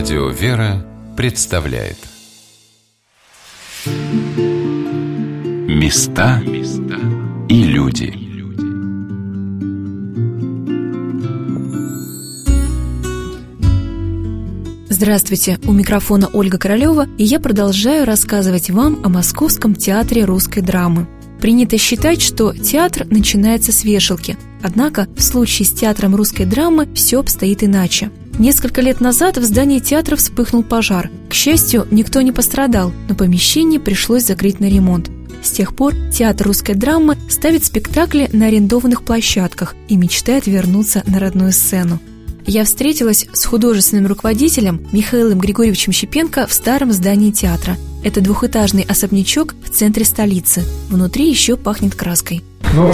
Радио «Вера» представляет. Места и люди. Здравствуйте, у микрофона Ольга Королева, и я продолжаю рассказывать вам о Московском театре русской драмы. Принято считать, что театр начинается с вешалки, однако в случае с театром русской драмы все обстоит иначе – Несколько лет назад в здании театра вспыхнул пожар. К счастью, никто не пострадал, но помещение пришлось закрыть на ремонт. С тех пор театр русской драмы ставит спектакли на арендованных площадках и мечтает вернуться на родную сцену. Я встретилась с художественным руководителем Михаилом Григорьевичем Щепенко в старом здании театра. Это двухэтажный особнячок в центре столицы. Внутри еще пахнет краской. Ну,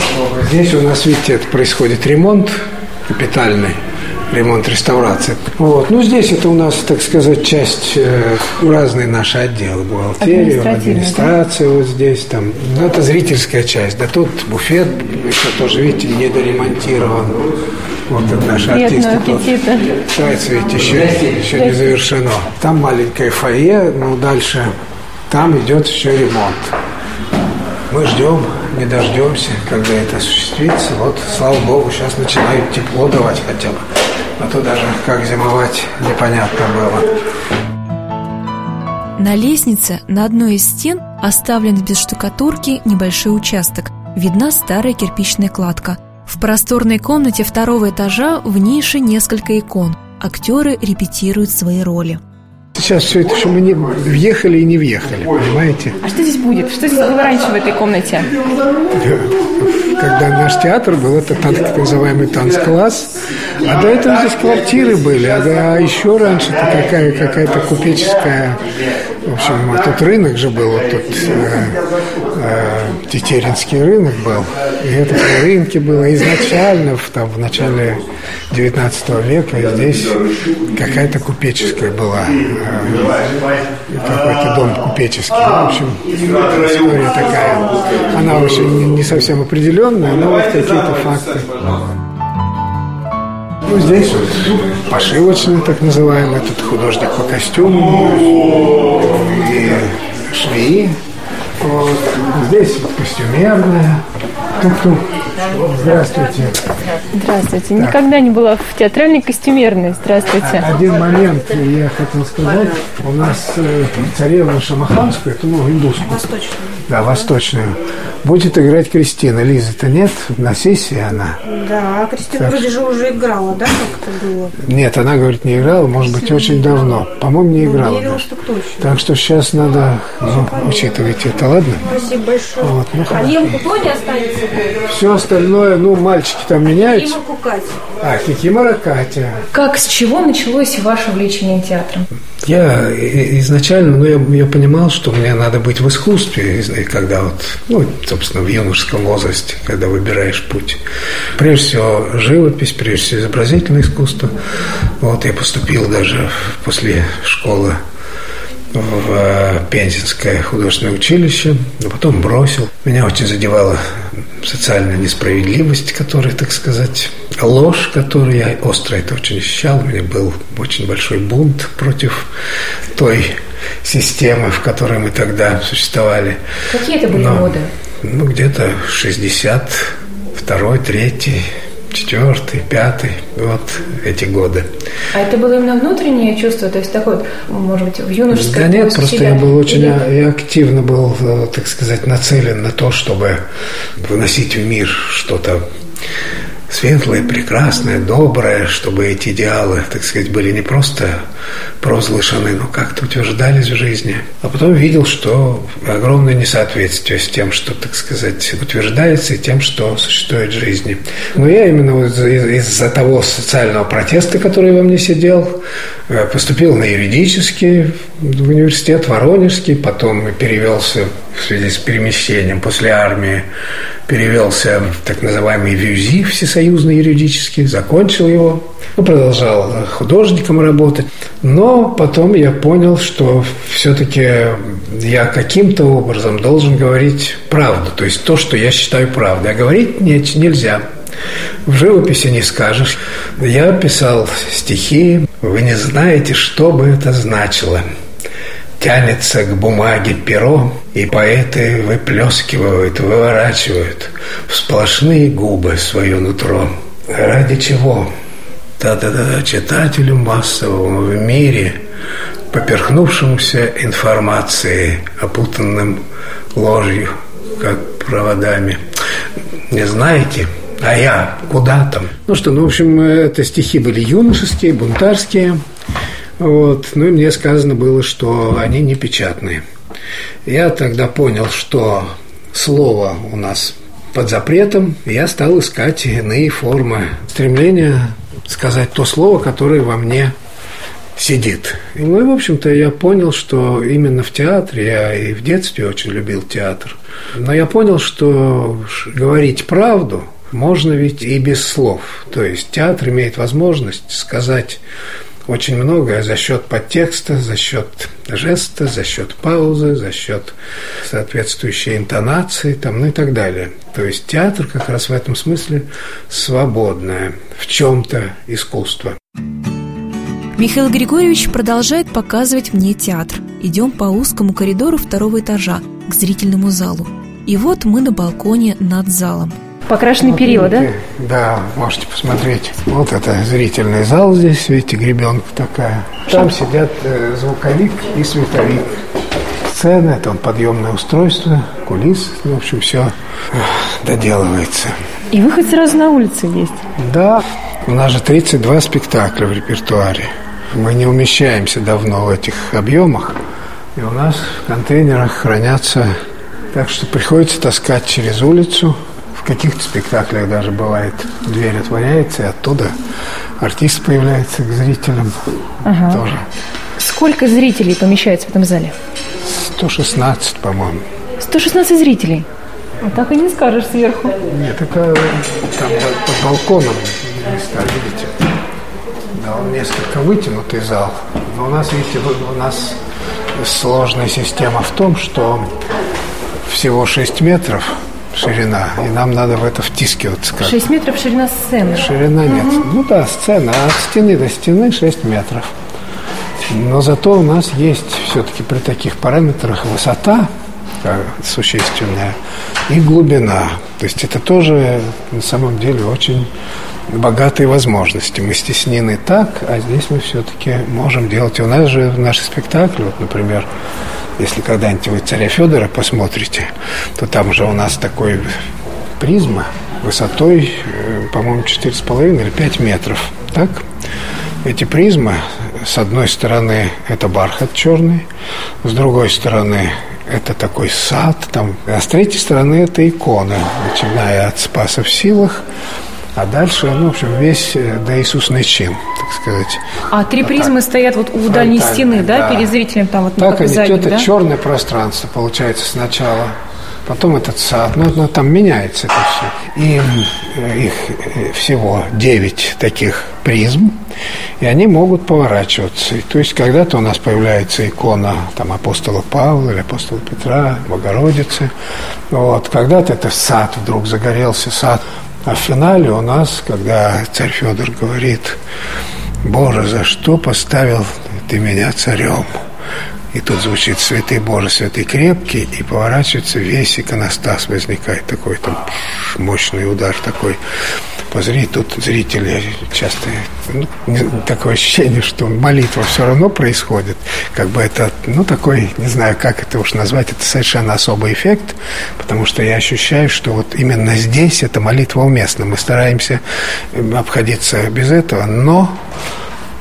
здесь у нас, видите, происходит ремонт капитальный ремонт, реставрация. Вот. Ну, здесь это у нас, так сказать, часть, э, разные наши отделы. Бухгалтерия, администрация вот здесь, там. Ну, это зрительская часть. Да тут буфет еще тоже, видите, недоремонтирован. Вот это наши артисты тут. Кстати, видите, еще, еще не завершено. Там маленькое фойе, но дальше там идет еще ремонт. Мы ждем, не дождемся, когда это осуществится. Вот, слава богу, сейчас начинают тепло давать хотя бы. А то даже как зимовать непонятно было. На лестнице на одной из стен оставлен без штукатурки небольшой участок. Видна старая кирпичная кладка. В просторной комнате второго этажа в нише несколько икон. Актеры репетируют свои роли. Сейчас все это, что мы не въехали и не въехали, понимаете? А что здесь будет? Что здесь было раньше в этой комнате? Когда наш театр был, это так называемый танцкласс. А до этого здесь квартиры были. А, а еще раньше это какая, какая-то купеческая... В общем, а тут рынок же был, тут э, э, Тетеринский рынок был. И это на рынке было изначально, в, там, в начале 19 века здесь какая-то купеческая была, э, какой-то дом купеческий. В общем, история такая. Она очень не совсем определенная, но вот какие-то факты. Ну, здесь вот пошивочный, так называемый, этот художник по костюму и швеи. Вот. Здесь вот костюмерная. Тук-тук. Здравствуйте. Здравствуйте. Так. Никогда не была в театральной костюмерной. Здравствуйте. Один момент я хотел сказать. У нас э, царевна Шамаханская, это ну, индусскую. Восточную. Да, восточную. Будет играть Кристина. Лиза-то нет? На сессии она. Да, а Кристина так. вроде же уже играла, да, как это было? Нет, она, говорит, не играла, может быть, очень давно. По-моему, не ну, играла. Ну, верила, что. Так что сейчас надо ну, учитывать это, ладно? Спасибо большое. Вот, ну, а Емку Тони останется? Все остальное, ну, мальчики там меняются. Кикимора Катя. А, Кикимора Катя. Как, с чего началось ваше увлечение театром? Я изначально, ну, я, я понимал, что мне надо быть в искусстве, когда вот, ну, собственно, в юношеском возрасте, когда выбираешь путь. Прежде всего, живопись, прежде всего, изобразительное искусство. Вот я поступил даже после школы в э, Пензенское художественное училище, но потом бросил. Меня очень задевала социальная несправедливость, которая, так сказать, ложь, которую я остро это очень ощущал. У меня был очень большой бунт против той системы, в которой мы тогда существовали. Какие это были но, годы? Ну, где-то 62 третий четвертый, пятый, вот эти годы. А это было именно внутреннее чувство, то есть такое, может быть, в юношеском Да нет, просто себя. я был очень, Или... я активно был, э, так сказать, нацелен на то, чтобы выносить в мир что-то светлое, прекрасное, доброе, чтобы эти идеалы, так сказать, были не просто провозглашены, но как-то утверждались в жизни. А потом видел, что огромное несоответствие с тем, что, так сказать, утверждается, и тем, что существует в жизни. Но я именно из-за того социального протеста, который во мне сидел, э, поступил на юридический в университет Воронежский, потом перевелся в связи с перемещением после армии перевелся в так называемый ВЮЗИ, всесоюзный юридический, закончил его, ну, продолжал художником работать. Но потом я понял, что все-таки я каким-то образом должен говорить правду, то есть то, что я считаю правдой. А говорить нет, нельзя. В живописи не скажешь. Я писал стихи, вы не знаете, что бы это значило. Тянется к бумаге перо, и поэты выплескивают, выворачивают в сплошные губы свое нутро. Ради чего? Да-да-да, читателю массовому в мире, поперхнувшемуся информацией, опутанным ложью, как проводами. Не знаете? А я куда там? Ну что, ну, в общем, это стихи были юношеские, бунтарские. Вот. Ну и мне сказано было, что они не печатные. Я тогда понял, что слово у нас под запретом, я стал искать иные формы стремления сказать то слово, которое во мне сидит. Ну и, в общем-то, я понял, что именно в театре, я и в детстве очень любил театр, но я понял, что говорить правду можно ведь и без слов. То есть театр имеет возможность сказать очень многое за счет подтекста, за счет жеста, за счет паузы, за счет соответствующей интонации там, ну и так далее. То есть театр как раз в этом смысле свободное в чем-то искусство. Михаил Григорьевич продолжает показывать мне театр. Идем по узкому коридору второго этажа к зрительному залу. И вот мы на балконе над залом. Покрашенный вот период, да? Да, можете посмотреть. Вот это зрительный зал здесь, видите, гребенка такая. Там сидят э, звуковик и световик. Сцена, это он подъемное устройство, кулис, в общем, все доделывается. И выход сразу на улицу есть? Да, у нас же 32 спектакля в репертуаре. Мы не умещаемся давно в этих объемах. И у нас в контейнерах хранятся... Так что приходится таскать через улицу. В каких-то спектаклях даже бывает, дверь отворяется, и оттуда артист появляется к зрителям ага. тоже. Сколько зрителей помещается в этом зале? 116, по-моему. 116 зрителей? А так и не скажешь сверху. Нет, это там под балконом места, видите? Да, он несколько вытянутый зал. Но у нас, видите, у нас сложная система в том, что всего 6 метров ширина, и нам надо в это втискиваться. Как. 6 метров ширина сцены? Ширина нет. Угу. Ну да, сцена, от стены до стены 6 метров. Но зато у нас есть все-таки при таких параметрах высота существенная и глубина. То есть это тоже на самом деле очень богатые возможности. Мы стеснены так, а здесь мы все-таки можем делать. И у нас же наши спектакли, вот, например, если когда-нибудь вы «Царя Федора» посмотрите, то там же у нас такой призма высотой, э, по-моему, 4,5 или 5 метров. Так? Эти призмы, с одной стороны, это бархат черный, с другой стороны, это такой сад, там, а с третьей стороны это икона, начиная от Спаса в силах, а дальше, ну, в общем, весь э, до Иисусный чин, так сказать. А три вот призмы так. стоят вот у дальней стены, да, да, перед зрителем там вот Так они, задник, это да? черное пространство, получается, сначала. Потом этот сад, ну, ну там меняется это все. И э, их э, всего девять таких призм, и они могут поворачиваться. И, то есть когда-то у нас появляется икона там, апостола Павла или апостола Петра, Богородицы. Вот. Когда-то это сад вдруг загорелся, сад а в финале у нас, когда царь Федор говорит, «Боже, за что поставил ты меня царем?» И тут звучит «Святый Боже, святый крепкий», и поворачивается весь иконостас, возникает такой там мощный удар такой позри, тут зрители часто, ну, такое ощущение, что молитва все равно происходит, как бы это, ну, такой, не знаю, как это уж назвать, это совершенно особый эффект, потому что я ощущаю, что вот именно здесь эта молитва уместна, мы стараемся обходиться без этого, но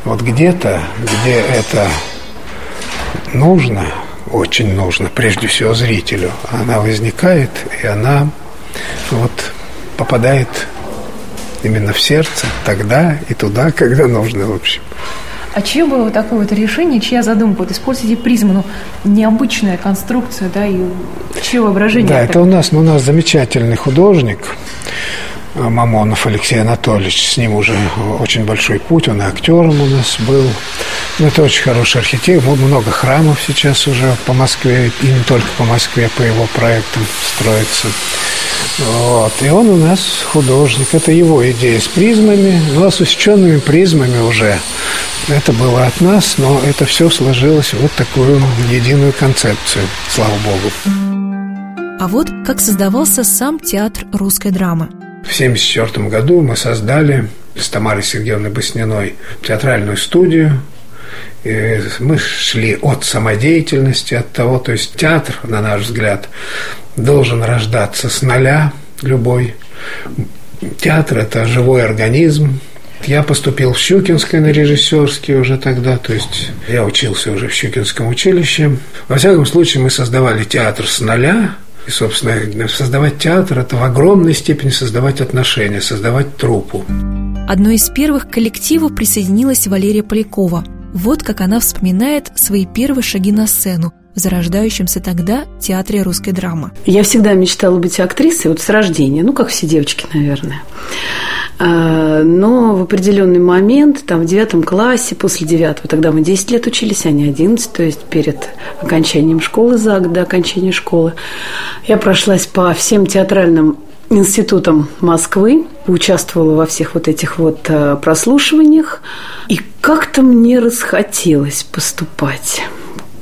вот где-то, где это нужно, очень нужно, прежде всего зрителю, она возникает, и она вот попадает именно в сердце, тогда и туда, когда нужно, в общем. А чье было вот такое вот решение, чья задумка? Вот используйте призму, ну, необычная конструкция, да, и чье воображение? Да, это, это у нас, ну, у нас замечательный художник, Мамонов Алексей Анатольевич. С ним уже очень большой путь, он и актером у нас был. Ну, это очень хороший архитектор. Много храмов сейчас уже по Москве, и не только по Москве, по его проектам строится. Вот. И он у нас художник. Это его идея с призмами, ну а с усеченными призмами уже. Это было от нас, но это все сложилось в вот такую единую концепцию, слава богу. А вот как создавался сам театр русской драмы. В 1974 году мы создали с Тамарой Сергеевной Басниной театральную студию. И мы шли от самодеятельности, от того, то есть театр, на наш взгляд, должен рождаться с нуля любой. Театр – это живой организм, я поступил в Щукинское на режиссерский уже тогда, то есть я учился уже в Щукинском училище. Во всяком случае, мы создавали театр с нуля, и, собственно, создавать театр – это в огромной степени создавать отношения, создавать труппу. Одной из первых к коллективу присоединилась Валерия Полякова. Вот как она вспоминает свои первые шаги на сцену в зарождающемся тогда театре русской драмы. Я всегда мечтала быть актрисой, вот с рождения, ну, как все девочки, наверное. А, но в определенный момент, там в девятом классе, после девятого, тогда мы 10 лет учились, а не 11, то есть перед окончанием школы, за год до окончания школы, я прошлась по всем театральным институтам Москвы, участвовала во всех вот этих вот э, прослушиваниях, и как-то мне расхотелось поступать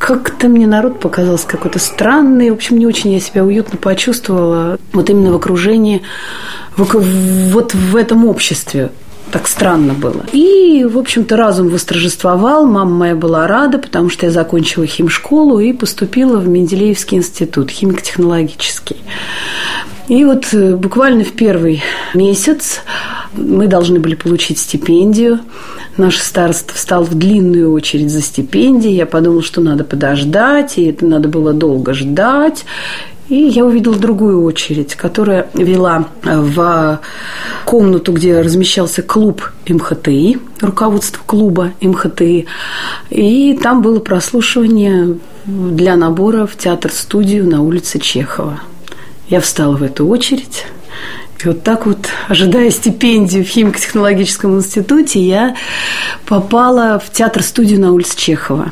как-то мне народ показался какой-то странный. В общем, не очень я себя уютно почувствовала вот именно в окружении, вот в этом обществе. Так странно было. И, в общем-то, разум восторжествовал. Мама моя была рада, потому что я закончила химшколу и поступила в Менделеевский институт, химико-технологический. И вот э, буквально в первый месяц мы должны были получить стипендию. Наш староста встал в длинную очередь за стипендией. Я подумала, что надо подождать, и это надо было долго ждать. И я увидела другую очередь, которая вела в комнату, где размещался клуб МХТИ, руководство клуба МХТИ. И там было прослушивание для набора в театр-студию на улице Чехова. Я встала в эту очередь. И вот так вот, ожидая стипендию в химико-технологическом институте, я попала в театр-студию на улице Чехова.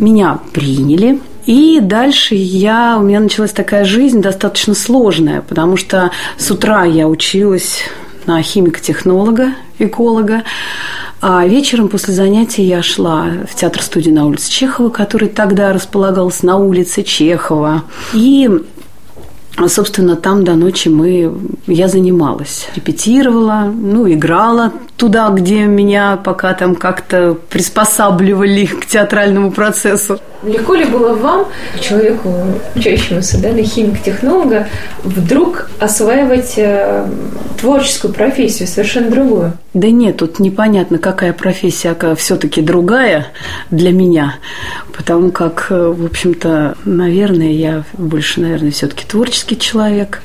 Меня приняли, и дальше я, у меня началась такая жизнь достаточно сложная, потому что с утра я училась на химико-технолога, эколога, а вечером после занятий я шла в театр-студию на улице Чехова, который тогда располагался на улице Чехова. И Собственно, там до ночи мы, я занималась, репетировала, ну, играла туда, где меня пока там как-то приспосабливали к театральному процессу. Легко ли было вам, человеку, учащемуся да, на химик-технолога, вдруг осваивать э, творческую профессию, совершенно другую? Да нет, тут непонятно, какая профессия все-таки другая для меня, потому как, э, в общем-то, наверное, я больше, наверное, все-таки творческий человек,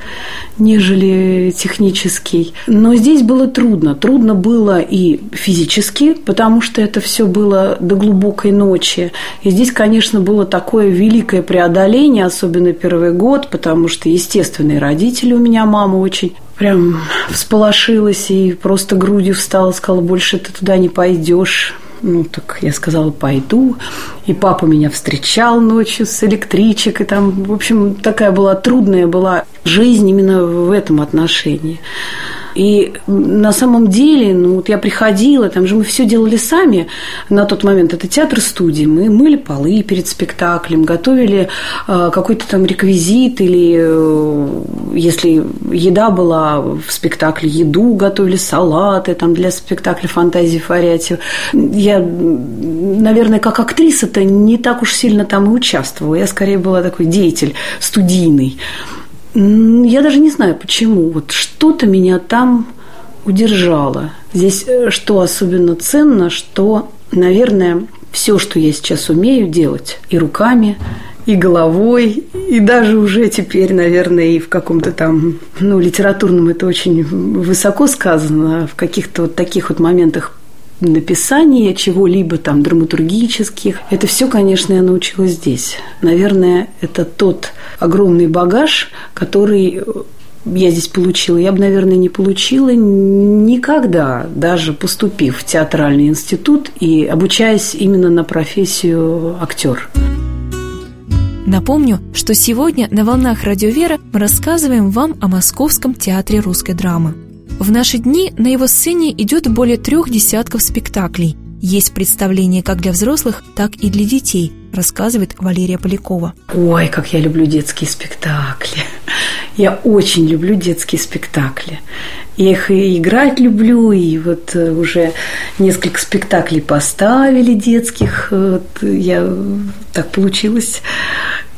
нежели технический. Но здесь было трудно. Трудно было и физически, потому что это все было до глубокой ночи. И здесь, конечно, было такое великое преодоление, особенно первый год, потому что, естественные родители у меня, мама очень прям всполошилась и просто грудью встала, сказала, больше ты туда не пойдешь. Ну, так я сказала, пойду. И папа меня встречал ночью с электричек. И там, в общем, такая была трудная была жизнь именно в этом отношении. И на самом деле, ну вот я приходила, там же мы все делали сами на тот момент. Это театр студии. Мы мыли полы перед спектаклем, готовили э, какой-то там реквизит или э, если еда была в спектакле, еду готовили, салаты там для спектакля фантазии Фариати. Я, наверное, как актриса-то не так уж сильно там и участвовала. Я скорее была такой деятель студийный. Я даже не знаю, почему. Вот что-то меня там удержало. Здесь э, что особенно ценно, что, наверное, все, что я сейчас умею делать и руками, и головой, и даже уже теперь, наверное, и в каком-то там, ну, литературном это очень высоко сказано, в каких-то вот таких вот моментах написания чего-либо там драматургических. Это все, конечно, я научилась здесь. Наверное, это тот огромный багаж, который я здесь получила, я бы, наверное, не получила никогда, даже поступив в театральный институт и обучаясь именно на профессию актер. Напомню, что сегодня на «Волнах Радио Вера» мы рассказываем вам о Московском театре русской драмы. В наши дни на его сцене идет более трех десятков спектаклей. Есть представления как для взрослых, так и для детей, рассказывает Валерия Полякова. Ой, как я люблю детские спектакли. Я очень люблю детские спектакли. Я их и играть люблю, и вот э, уже несколько спектаклей поставили детских. Вот я так получилось.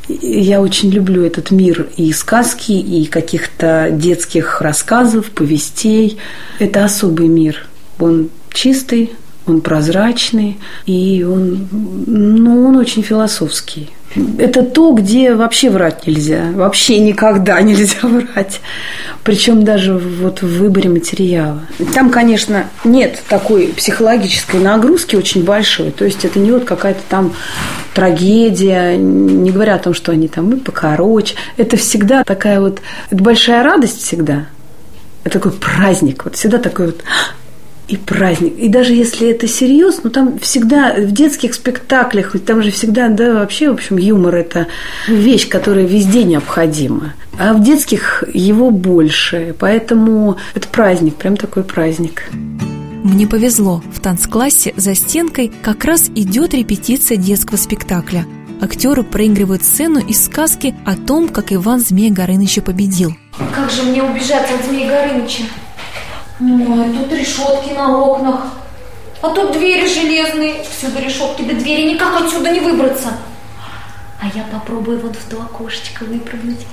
Я очень люблю этот мир и сказки, и каких-то детских рассказов, повестей. Это особый мир. Он чистый, он прозрачный, и он, ну, он очень философский. Это то, где вообще врать нельзя, вообще никогда нельзя врать. Причем даже вот в выборе материала. Там, конечно, нет такой психологической нагрузки очень большой. То есть это не вот какая-то там трагедия, не говоря о том, что они там и покороче. Это всегда такая вот, это большая радость всегда. Это такой праздник. Вот всегда такой вот и праздник. И даже если это серьезно, ну там всегда в детских спектаклях, там же всегда, да, вообще, в общем, юмор – это вещь, которая везде необходима. А в детских его больше, поэтому это праздник, прям такой праздник. Мне повезло, в танцклассе за стенкой как раз идет репетиция детского спектакля. Актеры проигрывают сцену из сказки о том, как Иван Змея Горыныча победил. Как же мне убежать от Змея Горыныча? Ой, тут решетки на окнах, а тут двери железные. Всюду решетки до двери, никак отсюда не выбраться. А я попробую вот в то окошечко выпрыгнуть.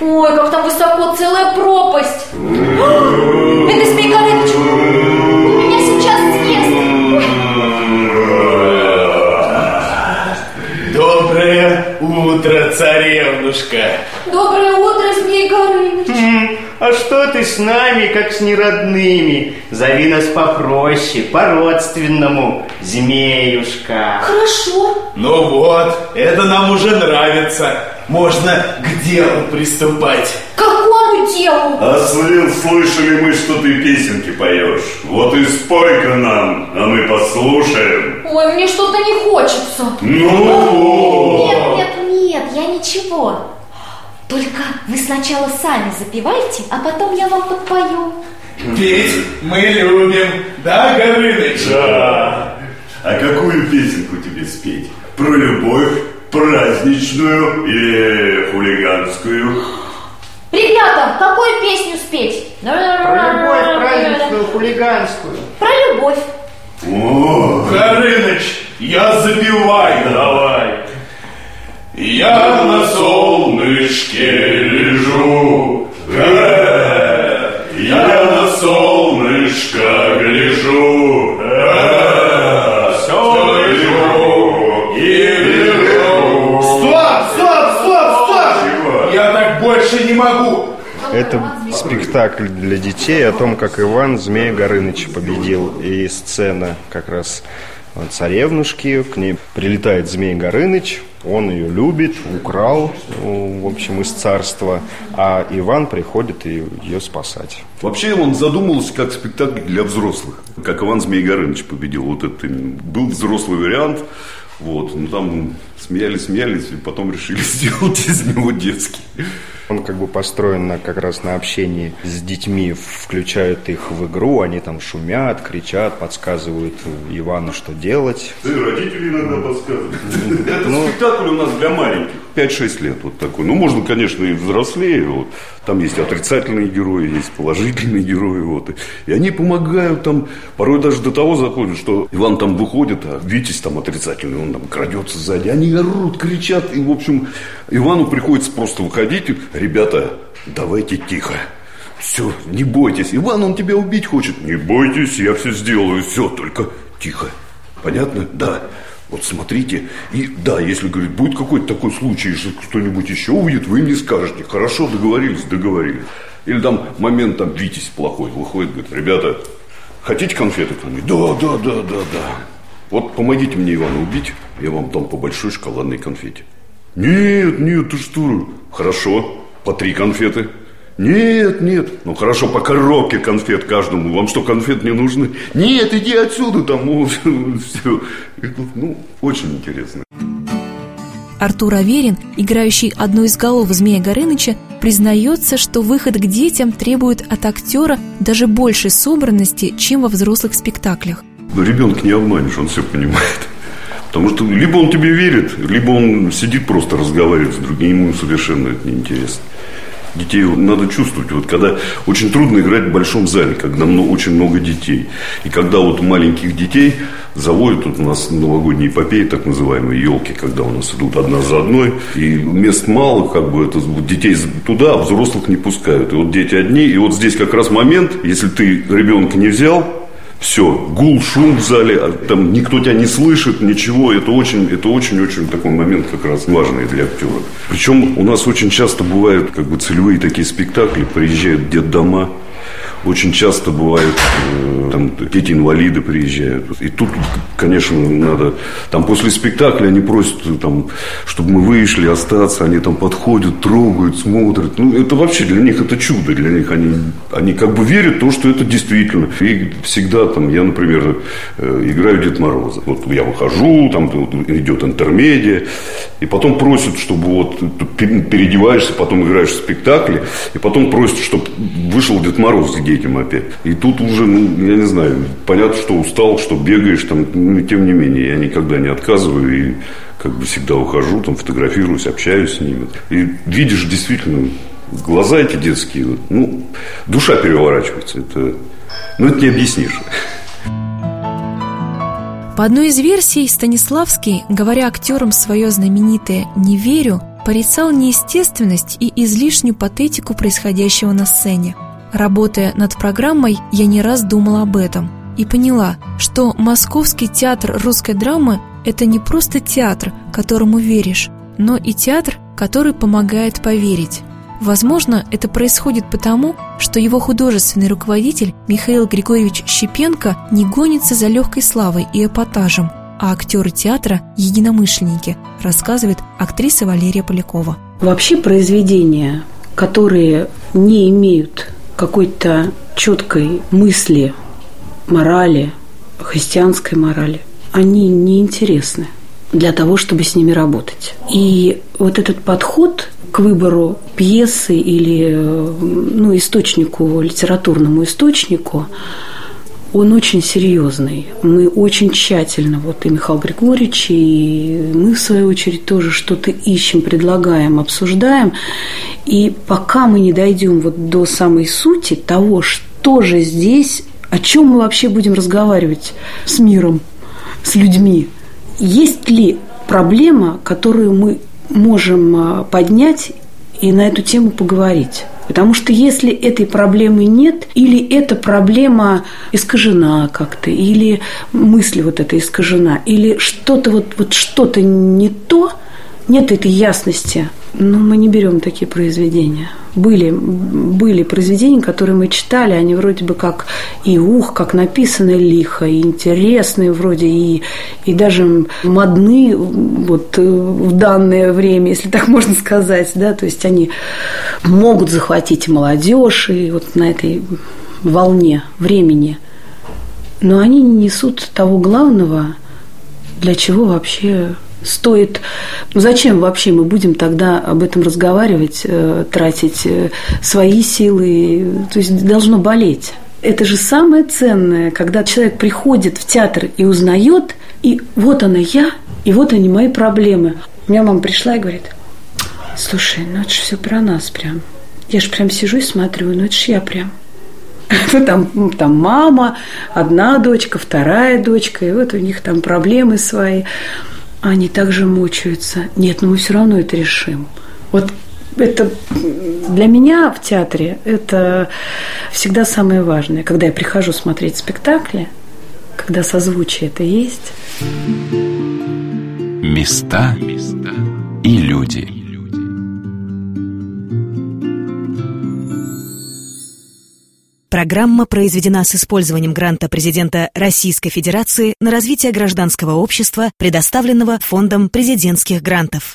Ой, как там высоко, целая пропасть. Это Змей Горыныч, меня сейчас съест. Доброе утро, царевнушка. Доброе утро, Змей Горыныч. А что ты с нами, как с неродными? Зови нас попроще, по-родственному, змеюшка. Хорошо. Ну вот, это нам уже нравится. Можно к делу приступать. К какому делу? А слыл, слышали мы, что ты песенки поешь. Вот и спой-ка нам, а мы послушаем. Ой, мне что-то не хочется. Ну? Нет, нет, нет, я ничего. Только вы сначала сами запивайте, а потом я вам подпою. Петь мы любим, да, Горыныч? Да. А какую песенку тебе спеть? Про любовь, праздничную или хулиганскую? Ребята, какую песню спеть? Про любовь праздничную, хулиганскую. Про любовь. О, Горыныч, я запиваю. Спектакль для детей о том, как Иван Змея Горыныч победил. И сцена как раз царевнушки, к ней прилетает Змей Горыныч, он ее любит, украл, ну, в общем, из царства, а Иван приходит ее спасать. Вообще он задумался как спектакль для взрослых. Как Иван Змей Горыныч победил. Вот это был взрослый вариант. Вот, ну там смеялись, смеялись, и потом решили сделать из него детский. Он как бы построен на, как раз на общении с детьми, включают их в игру, они там шумят, кричат, подсказывают Ивану, что делать. Да и родители иногда подсказывают. Это Ну. спектакль у нас для маленьких. 5-6 лет вот такой. Ну, можно, конечно, и взрослее. Вот. Там есть отрицательные герои, есть положительные герои. Вот. И они помогают там, порой даже до того заходят, что Иван там выходит, а Витязь там отрицательный, он там крадется сзади. Они орут, кричат. И, в общем, Ивану приходится просто выходить. Ребята, давайте тихо. Все, не бойтесь. Иван, он тебя убить хочет. Не бойтесь, я все сделаю. Все, только тихо. Понятно? Да. Вот смотрите, и да, если, говорит, будет какой-то такой случай, если кто-нибудь еще увидит, вы мне скажете, хорошо, договорились, договорились. Или там момент, там, Витязь плохой выходит, говорит, ребята, хотите конфеты? Они, да, да, да, да, да. Вот помогите мне Ивана убить, я вам дам по большой шоколадной конфете. Нет, нет, ты что? Хорошо, по три конфеты. Нет, нет. Ну хорошо, по коробке конфет каждому. Вам что, конфет не нужны? Нет, иди отсюда, там, ну, все. Ну, очень интересно. Артур Аверин, играющий одну из голов Змея Горыныча, признается, что выход к детям требует от актера даже большей собранности, чем во взрослых спектаклях. Но ребенка не обманешь, он все понимает. Потому что либо он тебе верит, либо он сидит просто разговаривает с другим, ему совершенно это неинтересно детей надо чувствовать. Вот когда очень трудно играть в большом зале, когда много, очень много детей. И когда вот маленьких детей заводят, вот у нас новогодние эпопеи, так называемые елки, когда у нас идут одна за одной, и мест мало, как бы это детей туда, а взрослых не пускают. И вот дети одни, и вот здесь как раз момент, если ты ребенка не взял, все, гул, шум в зале, а там никто тебя не слышит, ничего. Это очень, это очень-очень такой момент как раз важный для актера. Причем у нас очень часто бывают как бы целевые такие спектакли, приезжают детдома, очень часто бывает, э, там дети-инвалиды приезжают. И тут, конечно, надо... Там после спектакля они просят, там, чтобы мы вышли, остаться. Они там подходят, трогают, смотрят. Ну, это вообще для них это чудо. Для них они, они как бы верят в то, что это действительно. И всегда там, я, например, э, играю Дед Мороза. Вот я выхожу, там идет интермедия. И потом просят, чтобы вот переодеваешься, потом играешь в спектакле. И потом просят, чтобы вышел Дед Мороз, где детям опять. И тут уже, ну, я не знаю, понятно, что устал, что бегаешь там, но тем не менее, я никогда не отказываю и как бы всегда ухожу, там фотографируюсь, общаюсь с ними. И видишь действительно глаза эти детские, ну, душа переворачивается. Это, ну, это не объяснишь. По одной из версий, Станиславский, говоря актерам свое знаменитое «не верю», порицал неестественность и излишнюю патетику происходящего на сцене. Работая над программой, я не раз думала об этом и поняла, что Московский театр русской драмы – это не просто театр, которому веришь, но и театр, который помогает поверить. Возможно, это происходит потому, что его художественный руководитель Михаил Григорьевич Щепенко не гонится за легкой славой и эпатажем, а актеры театра – единомышленники, рассказывает актриса Валерия Полякова. Вообще произведения, которые не имеют какой-то четкой мысли, морали, христианской морали, они неинтересны для того, чтобы с ними работать. И вот этот подход к выбору пьесы или ну, источнику, литературному источнику, он очень серьезный. Мы очень тщательно, вот и Михаил Григорьевич, и мы, в свою очередь, тоже что-то ищем, предлагаем, обсуждаем. И пока мы не дойдем вот до самой сути того, что же здесь, о чем мы вообще будем разговаривать с миром, с людьми, есть ли проблема, которую мы можем а, поднять и на эту тему поговорить. Потому что если этой проблемы нет, или эта проблема искажена как-то, или мысль вот эта искажена, или что-то вот, вот что-то не то, нет этой ясности, ну, мы не берем такие произведения. Были, были произведения, которые мы читали, они вроде бы как и ух, как написаны лихо, и интересные вроде, и, и даже модны вот в данное время, если так можно сказать, да, то есть они могут захватить молодежь, и вот на этой волне времени, но они не несут того главного, для чего вообще стоит... Ну, зачем вообще мы будем тогда об этом разговаривать, э, тратить э, свои силы? То есть должно болеть. Это же самое ценное, когда человек приходит в театр и узнает, и вот она я, и вот они мои проблемы. У меня мама пришла и говорит, слушай, ну это же все про нас прям. Я же прям сижу и смотрю, ну это же я прям. Ну, там, там мама, одна дочка, вторая дочка, и вот у них там проблемы свои они также мучаются. Нет, но мы все равно это решим. Вот это для меня в театре это всегда самое важное. Когда я прихожу смотреть спектакли, когда созвучие это есть. Места и люди. Программа произведена с использованием гранта президента Российской Федерации на развитие гражданского общества, предоставленного Фондом президентских грантов.